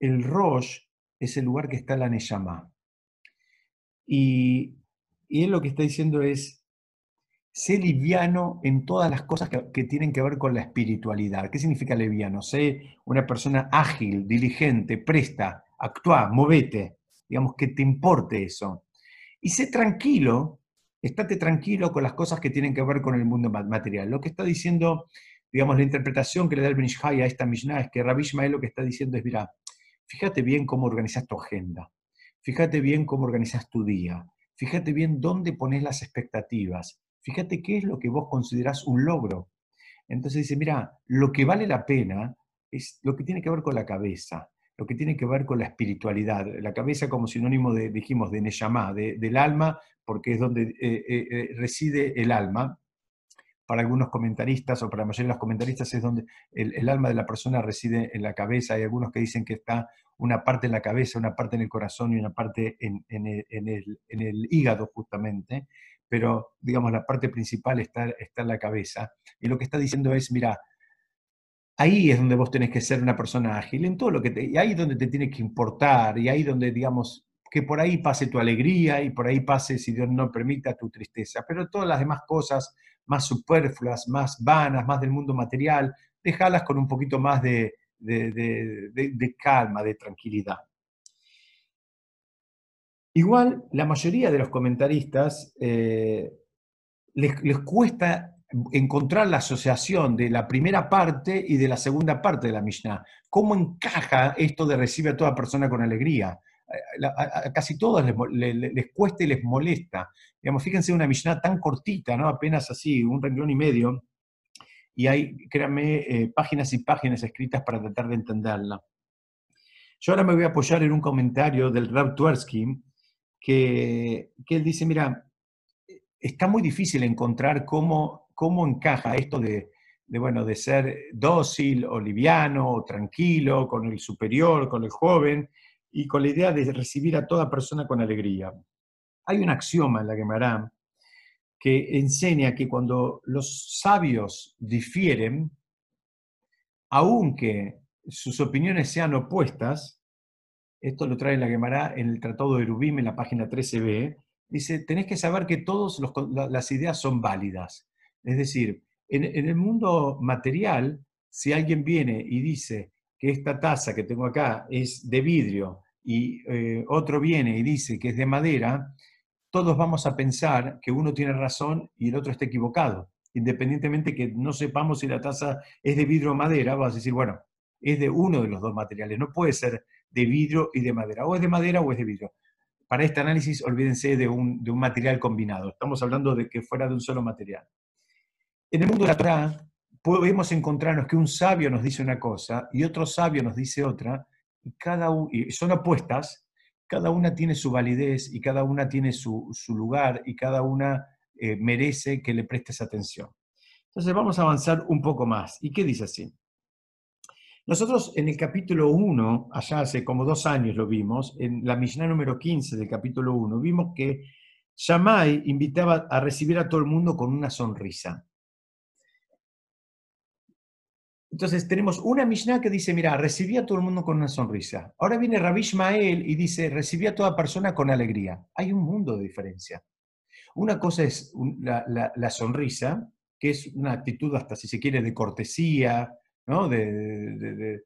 el Rosh es el lugar que está la Neyamá. Y, y él lo que está diciendo es, sé liviano en todas las cosas que, tienen que ver con la espiritualidad. ¿Qué significa liviano? Sé una persona ágil, diligente, presta, actúa, movete, digamos que te importe eso. Y sé tranquilo, estate tranquilo con las cosas que tienen que ver con el mundo material. Lo que está diciendo, digamos, la interpretación que le da el Benishai a esta Mishnah es que Rabbi Ishmael lo que está diciendo es, mira, fíjate bien cómo organizas tu agenda, fíjate bien cómo organizas tu día, fíjate bien dónde pones las expectativas, fíjate qué es lo que vos considerás un logro. Entonces dice, mira, lo que vale la pena es lo que tiene que ver con la cabeza, lo que tiene que ver con la espiritualidad. La cabeza como sinónimo de, dijimos, de Neyamá, del alma, porque es donde eh, eh, eh, reside el alma. Para algunos comentaristas o para la mayoría de los comentaristas es donde el, alma de la persona reside en la cabeza. Hay algunos que dicen que está una parte en la cabeza, una parte en el corazón y una parte en el hígado justamente pero digamos la parte principal está, está en la cabeza. Y lo que está diciendo es, mira, ahí es donde vos tenés que ser una persona ágil, en todo lo que te, y ahí es donde te tiene que importar, y ahí donde, digamos, que por ahí pase tu alegría y por ahí pase, si Dios no permita, tu tristeza. Pero todas las demás cosas más superfluas, más vanas, más del mundo material, déjalas con un poquito más de, de, calma, de tranquilidad. Igual, la mayoría de los comentaristas eh, les, cuesta encontrar la asociación de la primera parte y de la segunda parte de la Mishnah. ¿Cómo encaja esto de recibir a toda persona con alegría? A, casi todos les, cuesta y les molesta. Digamos, fíjense una Mishnah tan cortita, ¿no? apenas así, un renglón y medio, y hay, créanme, eh, páginas y páginas escritas para tratar de entenderla. Yo ahora me voy a apoyar en un comentario del Rab Tversky, que, que él dice, mira, está muy difícil encontrar cómo cómo encaja esto de, bueno, de ser dócil o liviano o tranquilo con el superior, con el joven, y con la idea de recibir a toda persona con alegría. Hay un axioma en la Gemara que enseña que cuando los sabios difieren, aunque sus opiniones sean opuestas, esto lo trae la Gemara en el Tratado de Rubim en la página 13b, dice, tenés que saber que todas las ideas son válidas. Es decir, en, el mundo material, si alguien viene y dice que esta taza que tengo acá es de vidrio y eh, otro viene y dice que es de madera, todos vamos a pensar que uno tiene razón y el otro está equivocado. Independientemente que no sepamos si la taza es de vidrio o madera, vas a decir, bueno, es de uno de los dos materiales, no puede ser de vidrio y de madera, o es de madera o es de vidrio. Para este análisis, olvídense de un, de un material combinado, estamos hablando de que fuera de un solo material. En el mundo de la Torah podemos encontrarnos que un sabio nos dice una cosa y otro sabio nos dice otra, y, cada y son opuestas, cada una tiene su validez y cada una tiene su, lugar y cada una eh, merece que le prestes atención. Entonces vamos a avanzar un poco más. ¿Y qué dice así? Nosotros en el capítulo 1, allá hace como dos años lo vimos, en la Mishnah número 15 del capítulo 1, vimos que Shammai invitaba a recibir a todo el mundo con una sonrisa. Entonces tenemos una Mishnah que dice, mira, recibí a todo el mundo con una sonrisa. Ahora viene Rabbi Ishmael y dice, recibí a toda persona con alegría. Hay un mundo de diferencia. Una cosa es la, sonrisa, que es una actitud hasta, si se quiere, de cortesía, ¿no? de,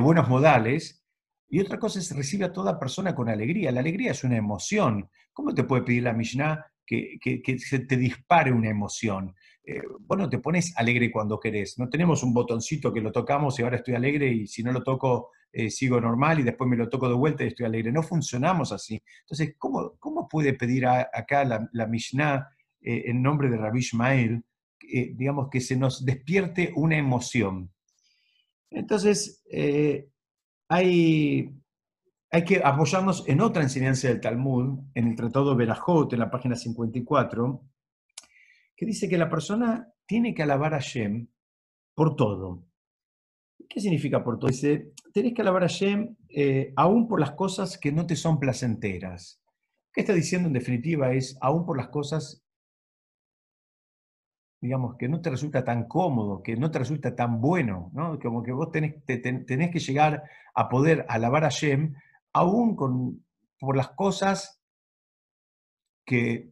buenos modales, y otra cosa es recibir a toda persona con alegría. La alegría es una emoción. ¿Cómo te puede pedir la Mishnah que, que se te dispare una emoción? eh, bueno, te pones alegre cuando querés. No tenemos un botoncito que lo tocamos y ahora estoy alegre y si no lo toco eh, sigo normal y después me lo toco de vuelta y estoy alegre. No funcionamos así. Entonces, ¿cómo, cómo puede pedir acá la, la Mishnah eh, en nombre de Rabbi Ishmael, eh, digamos, que se nos despierte una emoción? Entonces, hay, hay que apoyarnos en otra enseñanza del Talmud, en el Tratado de Berajot, en la página 54, que dice que la persona tiene que alabar a Shem por todo. ¿Qué significa por todo? Dice, tenés que alabar a Shem eh, aún por las cosas que no te son placenteras. ¿Qué está diciendo en definitiva? Es aún por las cosas, digamos, que no te resulta tan cómodo, que no te resulta tan bueno, ¿no? Como que vos tenés, tenés que llegar a poder alabar a Shem aún con, por las cosas que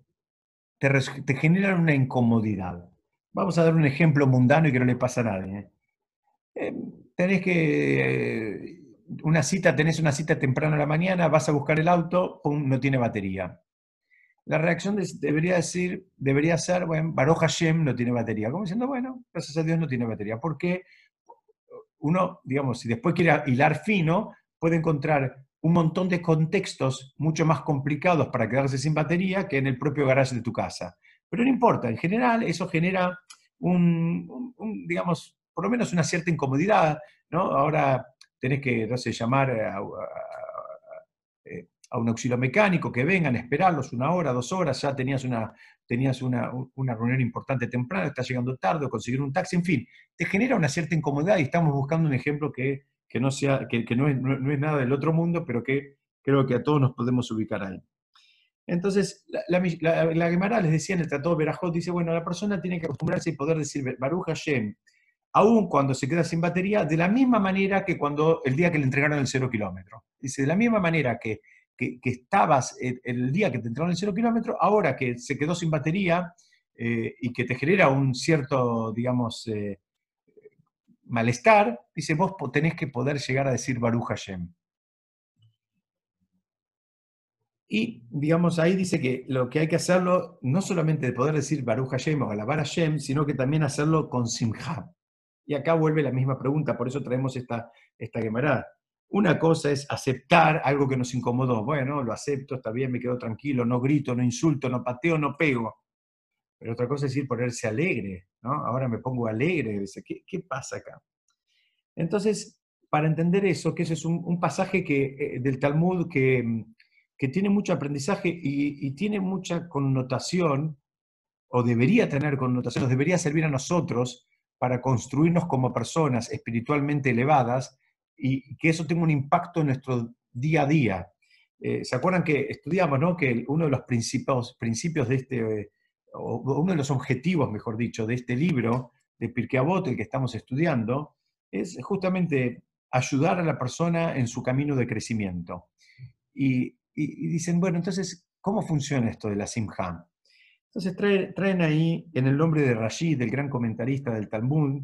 te, generan una incomodidad. Vamos a dar un ejemplo mundano y que no le pasa a nadie. ¿eh? Em, tenés que, eh, una cita, tenés una cita temprano a la mañana, vas a buscar el auto, no tiene batería. La reacción debería decir, debería ser, bueno, Baruch Hashem no tiene batería. Como diciendo, bueno, gracias a Dios no tiene batería. Porque uno, digamos, si después quiere hilar fino, puede encontrar un montón de contextos mucho más complicados para quedarse sin batería que en el propio garage de tu casa. Pero no importa, en general eso genera un, digamos, por lo menos una cierta incomodidad, ¿no? Ahora tenés que, no sé, llamar a, un auxilio mecánico, que vengan, esperarlos una hora, dos horas, ya tenías una, tenías una, una, reunión importante temprano, estás llegando tarde, o conseguir un taxi, en fin, te genera una cierta incomodidad y estamos buscando un ejemplo que que no, sea, que, no, es, nada del otro mundo, pero que creo que a todos nos podemos ubicar ahí. Entonces, la, la, Gemara les decía en el Tratado Berajot, dice, bueno, la persona tiene que acostumbrarse y poder decir Baruch Hashem aún cuando se queda sin batería, de la misma manera que cuando el día que le entregaron el cero kilómetro. Dice, de la misma manera que, que, estabas el, día que te entregaron el cero kilómetro, ahora que se quedó sin batería eh, y que te genera un cierto, digamos, eh, malestar, dice, vos tenés que poder llegar a decir Baruch Hashem. Y, digamos, ahí dice que lo que hay que hacerlo, no solamente de poder decir Baruch Hashem o alabar Hashem, sino que también hacerlo con Simha. Y acá vuelve la misma pregunta, por eso traemos esta, esta Una cosa es aceptar algo que nos incomodó. Bueno, lo acepto, está bien, me quedo tranquilo, no grito, no insulto, no pateo, no pego. Pero otra cosa es ir ponerse alegre, ¿no? Ahora me pongo alegre, ¿qué, qué pasa acá? Entonces, para entender eso, que ese es un, pasaje que, eh, del Talmud que, que tiene mucho aprendizaje y, tiene mucha connotación, o debería tener connotación, nos debería servir a nosotros para construirnos como personas espiritualmente elevadas y que eso tenga un impacto en nuestro día a día. Eh, ¿Se acuerdan que estudiamos ¿no? que uno de los principios, principios de este, o uno de los objetivos, mejor dicho, de este libro de Pirkei Avot, el que estamos estudiando, es justamente ayudar a la persona en su camino de crecimiento. Y y, dicen, bueno, entonces, ¿cómo funciona esto de la Simha? Entonces traen, ahí, en el nombre de Rashid, el gran comentarista del Talmud,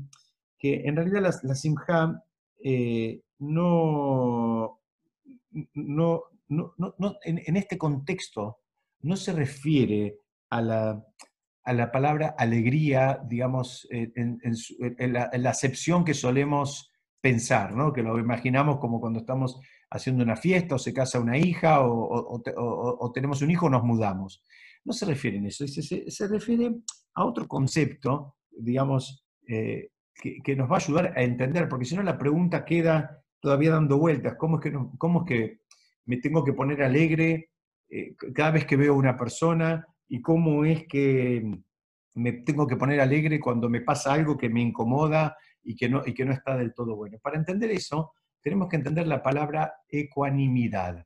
que en realidad la, Simha eh, no, no, en, este contexto no se refiere a la, a la palabra alegría, digamos, en, la, acepción que solemos pensar, ¿no? que lo imaginamos como cuando estamos haciendo una fiesta o se casa una hija o, tenemos un hijo o nos mudamos. No se refiere a eso, se, refiere a otro concepto, digamos, eh, que, nos va a ayudar a entender, porque si no la pregunta queda todavía dando vueltas, ¿cómo es que, cómo es que me tengo que poner alegre eh, cada vez que veo una persona y cómo es que me tengo que poner alegre cuando me pasa algo que me incomoda y que no, y que no está del todo bueno? Para entender eso, tenemos que entender la palabra ecuanimidad.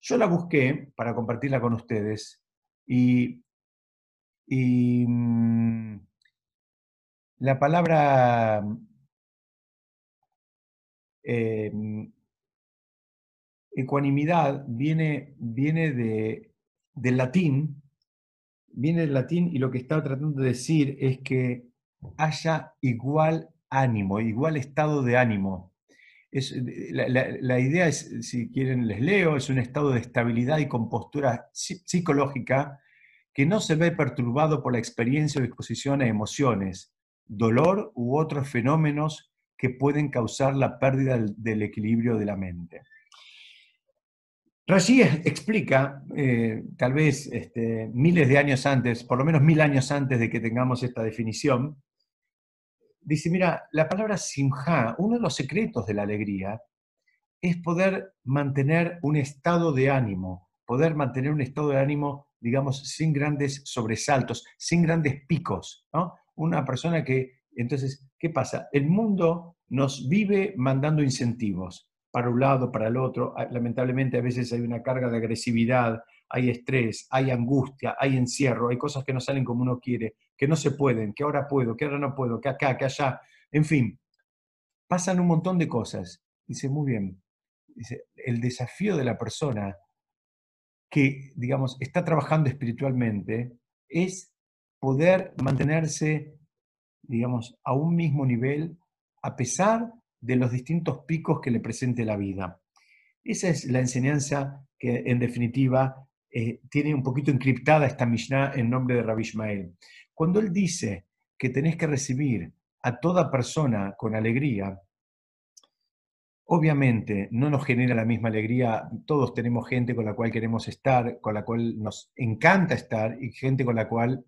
Yo la busqué para compartirla con ustedes y, mm, la palabra em, ecuanimidad viene, viene de, del latín, viene del latín y lo que está tratando de decir es que haya igual ánimo, igual estado de ánimo. La, idea es, si quieren les leo, es un estado de estabilidad y compostura psicológica que no se ve perturbado por la experiencia o exposición a emociones, dolor u otros fenómenos que pueden causar la pérdida del, equilibrio de la mente. Rashi explica, eh, tal vez este, miles de años antes, por lo menos mil años antes de que tengamos esta definición, dice, mira, la palabra simha, uno de los secretos de la alegría, es poder mantener un estado de ánimo, poder mantener un estado de ánimo, digamos, sin grandes sobresaltos, sin grandes picos, ¿no? Una persona que, entonces, ¿qué pasa? El mundo nos vive mandando incentivos para un lado, para el otro. Ah, lamentablemente a veces hay una carga de agresividad, hay estrés, hay angustia, hay encierro, hay cosas que no salen como uno quiere, que no se pueden, que ahora puedo, que ahora no puedo, que acá, que allá, en fin, pasan un montón de cosas. Dice, muy bien, dice, el desafío de la persona que, digamos, está trabajando espiritualmente es poder mantenerse, digamos, a un mismo nivel a pesar de los distintos picos que le presente la vida. Esa es la enseñanza que, en definitiva, eh, tiene un poquito encriptada esta Mishnah en nombre de Rabbi Ishmael. Cuando él dice que tenés que recibir a toda persona con alegría, obviamente no nos genera la misma alegría. Todos tenemos gente con la cual queremos estar, con la cual nos encanta estar y gente con la cual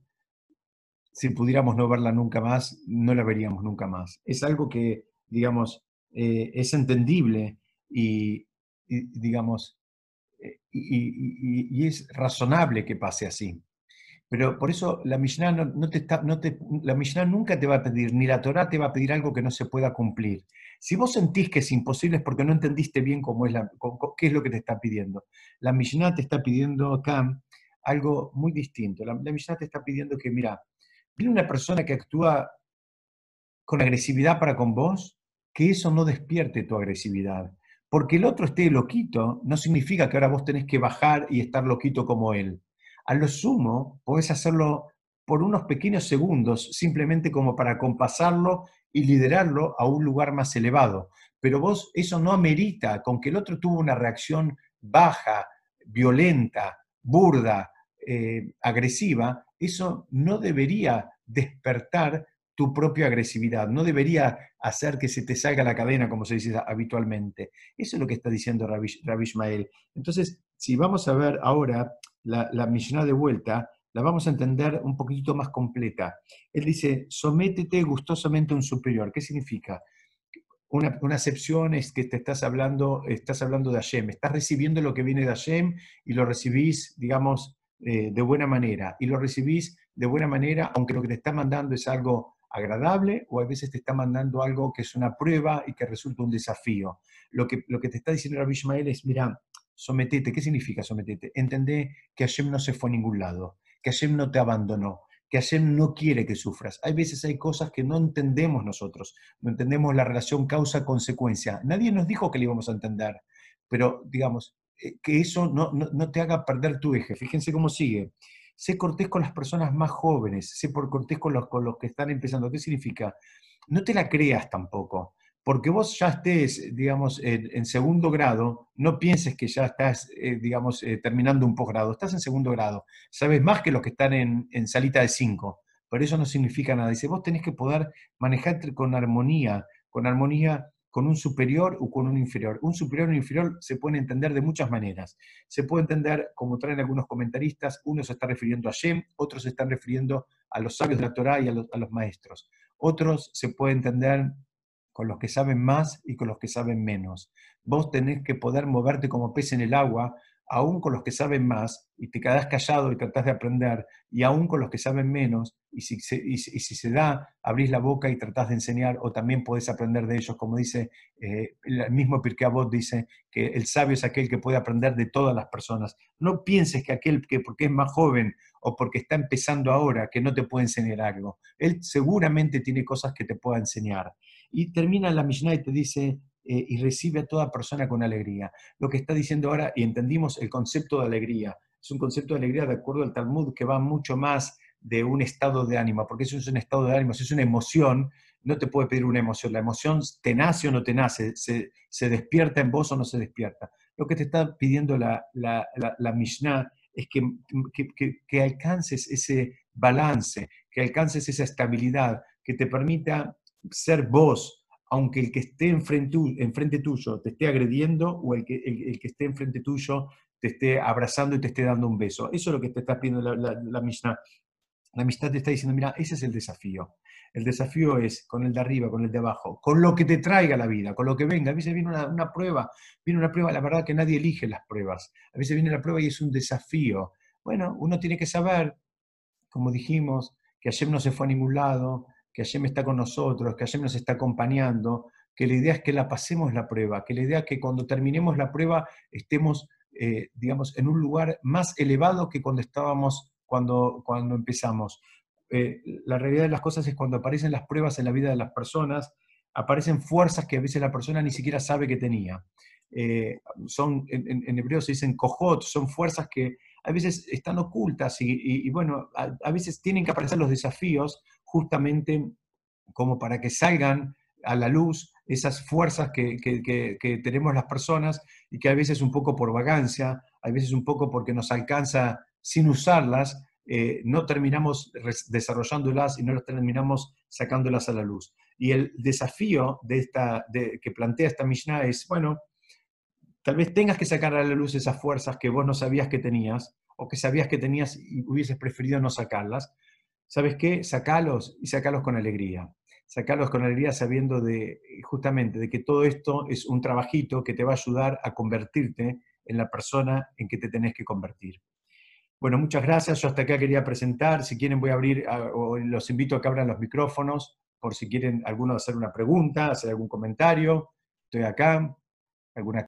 si pudiéramos no verla nunca más, no la veríamos nunca más. Es algo que, digamos, eh, es entendible y digamos, eh, y, es razonable que pase así. Pero por eso la Mishnah, no, te está, no te, la Mishnah nunca te va a pedir, ni la Torah te va a pedir algo que no se pueda cumplir. Si vos sentís que es imposible es porque no entendiste bien cómo es la, qué es lo que te está pidiendo. La Mishnah te está pidiendo acá algo muy distinto. La, la Mishnah te está pidiendo que, mira, viene una persona que actúa con agresividad para con vos, que eso no despierte tu agresividad. Porque el otro esté loquito no significa que ahora vos tenés que bajar y estar loquito como él. A lo sumo, podés hacerlo por unos pequeños segundos, simplemente como para compasarlo y liderarlo a un lugar más elevado. Pero vos, eso no amerita, con que el otro tuvo una reacción baja, violenta, burda, eh, agresiva, eso no debería despertar tu propia agresividad, no debería hacer que se te salga la cadena, como se dice habitualmente. Eso es lo que está diciendo Rabbi, Ishmael. Entonces, si vamos a ver ahora la, la de vuelta, la vamos a entender un poquito más completa. Él dice, sométete gustosamente a un superior. ¿Qué significa? Una, una, acepción es que te estás hablando, estás hablando de Hashem, estás recibiendo lo que viene de Hashem y lo recibís, digamos, eh, de buena manera. Y lo recibís de buena manera, aunque lo que te está mandando es algo agradable o a veces te está mandando algo que es una prueba y que resulta un desafío. Lo que, lo que te está diciendo Rabbi es, mira, sometete. ¿Qué significa sometete? Entendé que Hashem no se fue a ningún lado que Hashem no te abandonó, que Hashem no quiere que sufras. Hay veces hay cosas que no entendemos nosotros, no entendemos la relación causa-consecuencia. Nadie nos dijo que le íbamos a entender, pero digamos, que eso no, no, te haga perder tu eje. Fíjense cómo sigue. Sé cortés con las personas más jóvenes, sé por cortés con los, con los que están empezando. ¿Qué significa? No te la creas tampoco porque vos ya estés, digamos, en, segundo grado, no pienses que ya estás, eh, digamos, eh, terminando un posgrado, estás en segundo grado, sabes más que los que están en, salita de cinco, pero eso no significa nada. Dice, vos tenés que poder manejarte con armonía, con armonía con un superior o con un inferior. Un superior o un inferior se puede entender de muchas maneras. Se puede entender, como traen algunos comentaristas, uno se está refiriendo a Shem, otros se están refiriendo a los sabios de la Torá y a los, a los maestros. Otros se puede entender con los que saben más y con los que saben menos. Vos tenés que poder moverte como pez en el agua, aún con los que saben más, y te quedás callado y tratás de aprender, y aún con los que saben menos, y si, se, da, abrís la boca y tratás de enseñar, o también podés aprender de ellos, como dice eh, el mismo Pirkei dice que el sabio es aquel que puede aprender de todas las personas. No pienses que aquel que porque es más joven o porque está empezando ahora, que no te puede enseñar algo. Él seguramente tiene cosas que te pueda enseñar. Y termina la Mishnah y te dice, eh, y recibe a toda persona con alegría. Lo que está diciendo ahora, y entendimos el concepto de alegría, es un concepto de alegría de acuerdo al Talmud que va mucho más de un estado de ánimo, porque eso es un estado de ánimo, es una emoción, no te puede pedir una emoción, la emoción te nace o no te nace, se, despierta en vos o no se despierta. Lo que te está pidiendo la, la, la, Mishnah es que, que, que alcances ese balance, que alcances esa estabilidad, que te permita ser vos, aunque el que esté enfrente, enfrente tuyo te esté agrediendo o el que, el, que esté enfrente tuyo te esté abrazando y te esté dando un beso. Eso es lo que te está pidiendo la, la, la Mishnah. La amistad te está diciendo, mira, ese es el desafío. El desafío es con el de arriba, con el de abajo, con lo que te traiga la vida, con lo que venga. A veces viene una, una, prueba, viene una prueba, la verdad que nadie elige las pruebas. A veces viene la prueba y es un desafío. Bueno, uno tiene que saber, como dijimos, que ayer no se fue a ningún lado, que Hashem está con nosotros, que Hashem nos está acompañando, que la idea es que la pasemos la prueba, que la idea es que cuando terminemos la prueba estemos, eh, digamos, en un lugar más elevado que cuando estábamos, cuando, cuando empezamos. Eh, la realidad de las cosas es cuando aparecen las pruebas en la vida de las personas, aparecen fuerzas que a veces la persona ni siquiera sabe que tenía. Eh, son, en, hebreo se dicen kohot, son fuerzas que a veces están ocultas y, bueno, a, veces tienen que aparecer los desafíos justamente como para que salgan a la luz esas fuerzas que, tenemos las personas y que a veces un poco por vagancia, a veces un poco porque nos alcanza sin usarlas, eh, no terminamos desarrollándolas y no las terminamos sacándolas a la luz. Y el desafío de esta, de, que plantea esta Mishnah es, bueno, tal vez tengas que sacar a la luz esas fuerzas que vos no sabías que tenías o que sabías que tenías y hubieses preferido no sacarlas, ¿sabes qué? Sacalos y sacalos con alegría. Sacalos con alegría sabiendo de, justamente, de que todo esto es un trabajito que te va a ayudar a convertirte en la persona en que te tenés que convertir. Bueno, muchas gracias. Yo hasta acá quería presentar. Si quieren voy a abrir, o los invito a que abran los micrófonos por si quieren alguno hacer una pregunta, hacer algún comentario. Estoy acá. ¿Alguna